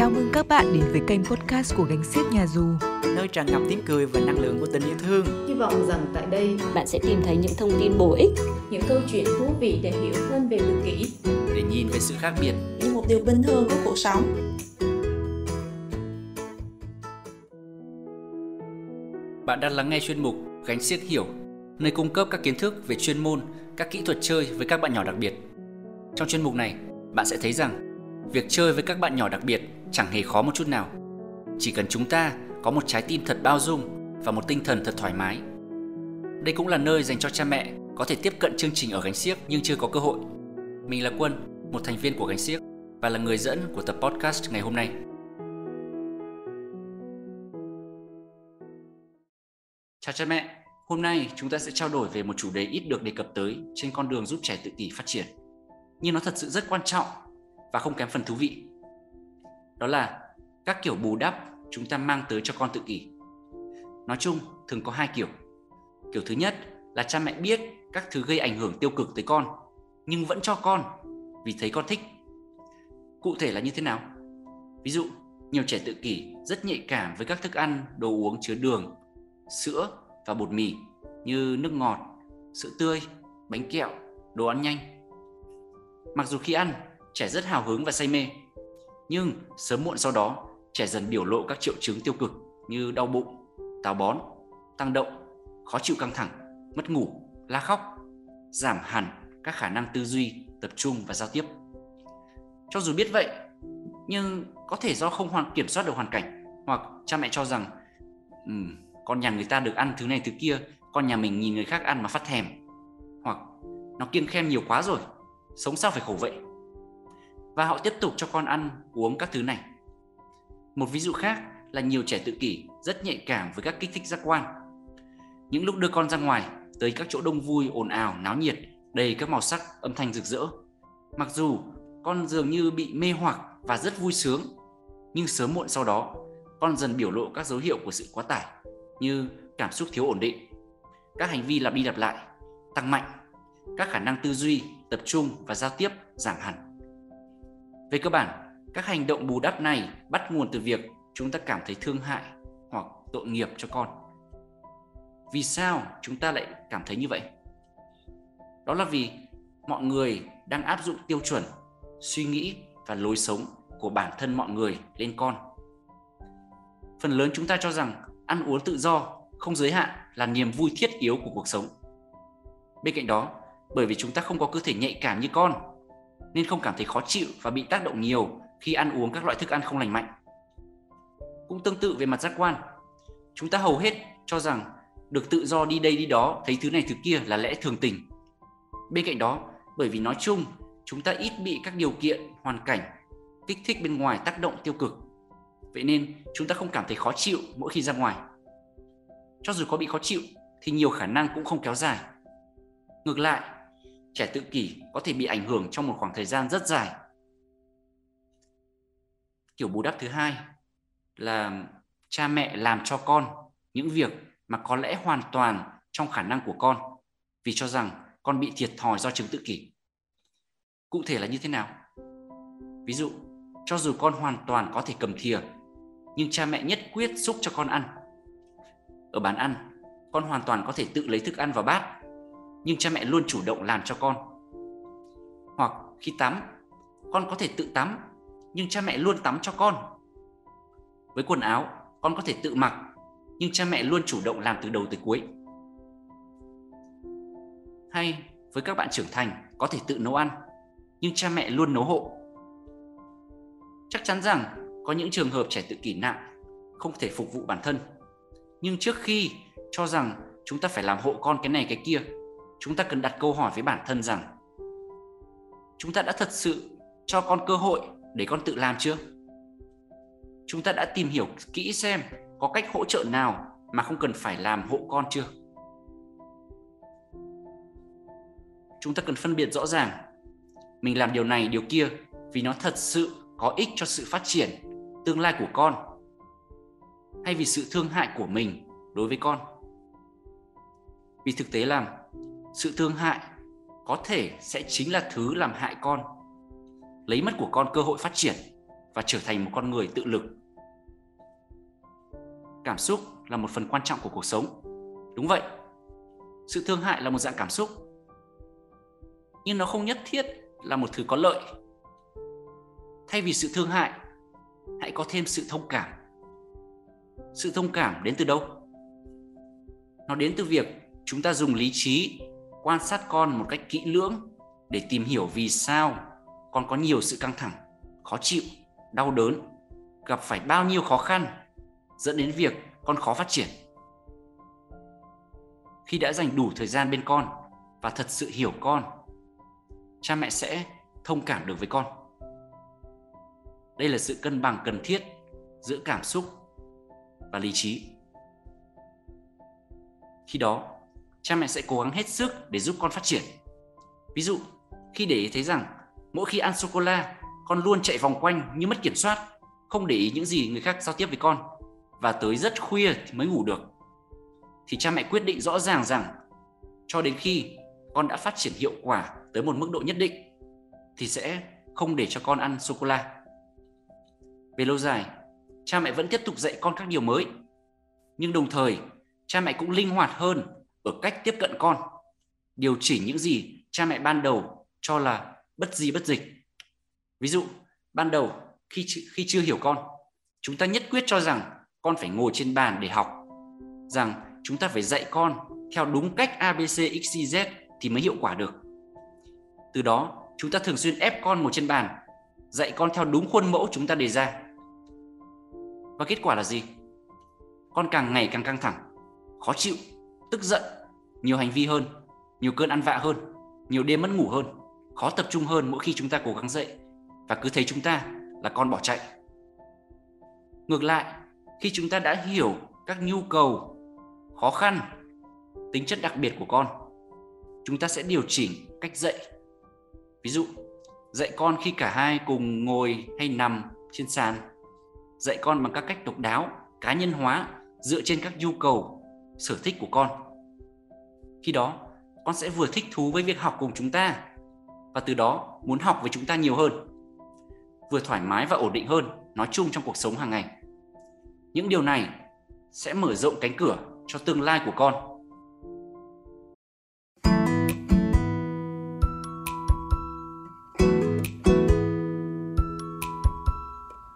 Chào mừng các bạn đến với kênh podcast của Gánh Xiếc Nhà Dù. Nơi tràn ngập tiếng cười và năng lượng của tình yêu thương. Hy vọng rằng tại đây bạn sẽ tìm thấy những thông tin bổ ích Những câu chuyện thú vị để hiểu hơn về tự kỷ Để nhìn về sự khác biệt. Như một điều bình thường của cuộc sống. Bạn đang lắng nghe chuyên mục Gánh Xiếc Hiểu Nơi cung cấp các kiến thức về chuyên môn, các kỹ thuật chơi với các bạn nhỏ đặc biệt. Trong chuyên mục này, bạn sẽ thấy rằng Việc chơi với các bạn nhỏ đặc biệt chẳng hề khó một chút nào. Chỉ cần chúng ta có một trái tim thật bao dung và một tinh thần thật thoải mái. Đây cũng là nơi dành cho cha mẹ có thể tiếp cận chương trình ở gánh xiếc nhưng chưa có cơ hội. Mình là Quân, một thành viên của gánh xiếc và là người dẫn của tập podcast ngày hôm nay. Chào cha mẹ, hôm nay chúng ta sẽ trao đổi về một chủ đề ít được đề cập tới trên con đường giúp trẻ tự kỷ phát triển. Nhưng nó thật sự rất quan trọng và không kém phần thú vị. Đó là các kiểu bù đắp chúng ta mang tới cho con tự kỷ. Nói chung thường có hai kiểu. Kiểu thứ nhất là cha mẹ biết các thứ gây ảnh hưởng tiêu cực tới con nhưng vẫn cho con vì thấy con thích. Cụ thể là như thế nào? Ví dụ, nhiều trẻ tự kỷ rất nhạy cảm với các thức ăn, đồ uống chứa đường, sữa và bột mì như nước ngọt, sữa tươi, bánh kẹo, đồ ăn nhanh. Mặc dù khi ăn, trẻ rất hào hứng và say mê. Nhưng sớm muộn sau đó, trẻ dần biểu lộ các triệu chứng tiêu cực như đau bụng, táo bón, tăng động, khó chịu căng thẳng, mất ngủ, la khóc, giảm hẳn các khả năng tư duy, tập trung và giao tiếp. Cho dù biết vậy, nhưng có thể do không hoàn kiểm soát được hoàn cảnh hoặc cha mẹ cho rằng um, con nhà người ta được ăn thứ này thứ kia, con nhà mình nhìn người khác ăn mà phát thèm. Hoặc nó kiêng khem nhiều quá rồi, sống sao phải khổ vậy và họ tiếp tục cho con ăn uống các thứ này. Một ví dụ khác là nhiều trẻ tự kỷ rất nhạy cảm với các kích thích giác quan. Những lúc đưa con ra ngoài tới các chỗ đông vui, ồn ào, náo nhiệt, đầy các màu sắc, âm thanh rực rỡ. Mặc dù con dường như bị mê hoặc và rất vui sướng, nhưng sớm muộn sau đó, con dần biểu lộ các dấu hiệu của sự quá tải như cảm xúc thiếu ổn định, các hành vi lặp đi lặp lại, tăng mạnh, các khả năng tư duy, tập trung và giao tiếp giảm hẳn. Về cơ bản, các hành động bù đắp này bắt nguồn từ việc chúng ta cảm thấy thương hại hoặc tội nghiệp cho con. Vì sao chúng ta lại cảm thấy như vậy? Đó là vì mọi người đang áp dụng tiêu chuẩn, suy nghĩ và lối sống của bản thân mọi người lên con. Phần lớn chúng ta cho rằng ăn uống tự do, không giới hạn là niềm vui thiết yếu của cuộc sống. Bên cạnh đó, bởi vì chúng ta không có cơ thể nhạy cảm như con nên không cảm thấy khó chịu và bị tác động nhiều khi ăn uống các loại thức ăn không lành mạnh. Cũng tương tự về mặt giác quan, chúng ta hầu hết cho rằng được tự do đi đây đi đó, thấy thứ này thứ kia là lẽ thường tình. Bên cạnh đó, bởi vì nói chung, chúng ta ít bị các điều kiện, hoàn cảnh, kích thích bên ngoài tác động tiêu cực. Vậy nên chúng ta không cảm thấy khó chịu mỗi khi ra ngoài. Cho dù có bị khó chịu thì nhiều khả năng cũng không kéo dài. Ngược lại, trẻ tự kỷ có thể bị ảnh hưởng trong một khoảng thời gian rất dài. Kiểu bù đắp thứ hai là cha mẹ làm cho con những việc mà có lẽ hoàn toàn trong khả năng của con vì cho rằng con bị thiệt thòi do chứng tự kỷ. Cụ thể là như thế nào? Ví dụ, cho dù con hoàn toàn có thể cầm thìa, nhưng cha mẹ nhất quyết xúc cho con ăn. Ở bàn ăn, con hoàn toàn có thể tự lấy thức ăn vào bát nhưng cha mẹ luôn chủ động làm cho con. Hoặc khi tắm, con có thể tự tắm, nhưng cha mẹ luôn tắm cho con. Với quần áo, con có thể tự mặc, nhưng cha mẹ luôn chủ động làm từ đầu tới cuối. Hay với các bạn trưởng thành, có thể tự nấu ăn, nhưng cha mẹ luôn nấu hộ. Chắc chắn rằng có những trường hợp trẻ tự kỷ nặng không thể phục vụ bản thân. Nhưng trước khi cho rằng chúng ta phải làm hộ con cái này, cái kia chúng ta cần đặt câu hỏi với bản thân rằng, chúng ta đã thật sự cho con cơ hội để con tự làm chưa? Chúng ta đã tìm hiểu kỹ xem có cách hỗ trợ nào mà không cần phải làm hộ con chưa? Chúng ta cần phân biệt rõ ràng, mình làm điều này, điều kia vì nó thật sự có ích cho sự phát triển tương lai của con hay vì sự thương hại của mình đối với con. Vì thực tế là sự thương hại có thể sẽ chính là thứ làm hại con, lấy mất của con cơ hội phát triển và trở thành một con người tự lực. Cảm xúc là một phần quan trọng của cuộc sống. Đúng vậy, sự thương hại là một dạng cảm xúc. Nhưng nó không nhất thiết là một thứ có lợi. Thay vì sự thương hại, hãy có thêm sự thông cảm. Sự thông cảm đến từ đâu? Nó đến từ việc chúng ta dùng lý trí quan sát con một cách kỹ lưỡng để tìm hiểu vì sao con có nhiều sự căng thẳng, khó chịu, đau đớn, gặp phải bao nhiêu khó khăn dẫn đến việc con khó phát triển. Khi đã dành đủ thời gian bên con và thật sự hiểu con, cha mẹ sẽ thông cảm được với con. Đây là sự cân bằng cần thiết giữa cảm xúc và lý trí. Khi đó cha mẹ sẽ cố gắng hết sức để giúp con phát triển. Ví dụ, khi để ý thấy rằng mỗi khi ăn sô cô la con luôn chạy vòng quanh như mất kiểm soát, không để ý những gì người khác giao tiếp với con và tới rất khuya thì mới ngủ được, thì cha mẹ quyết định rõ ràng rằng cho đến khi con đã phát triển hiệu quả tới một mức độ nhất định thì sẽ không để cho con ăn sô cô la về lâu dài, cha mẹ vẫn tiếp tục dạy con các điều mới, nhưng đồng thời, cha mẹ cũng linh hoạt hơn ở cách tiếp cận con. Điều chỉnh những gì cha mẹ ban đầu cho là bất di bất dịch. Ví dụ, ban đầu khi khi chưa hiểu con, chúng ta nhất quyết cho rằng con phải ngồi trên bàn để học, rằng chúng ta phải dạy con theo đúng cách abc xyz thì mới hiệu quả được. Từ đó, chúng ta thường xuyên ép con ngồi trên bàn, dạy con theo đúng khuôn mẫu chúng ta đề ra. Và kết quả là gì? Con càng ngày càng căng thẳng, khó chịu tức giận, nhiều hành vi hơn, nhiều cơn ăn vạ hơn, nhiều đêm mất ngủ hơn, khó tập trung hơn mỗi khi chúng ta cố gắng dậy. Và cứ thấy chúng ta là con bỏ chạy. Ngược lại, khi chúng ta đã hiểu các nhu cầu, khó khăn, tính chất đặc biệt của con, chúng ta sẽ điều chỉnh cách dạy ví dụ, dạy con khi cả hai cùng ngồi hay nằm trên sàn. Dạy con bằng các cách độc đáo, cá nhân hóa, dựa trên các nhu cầu sở thích của con. Khi đó, con sẽ vừa thích thú với việc học cùng chúng ta, và từ đó muốn học với chúng ta nhiều hơn, vừa thoải mái và ổn định hơn nói chung trong cuộc sống hàng ngày. Những điều này sẽ mở rộng cánh cửa cho tương lai của con.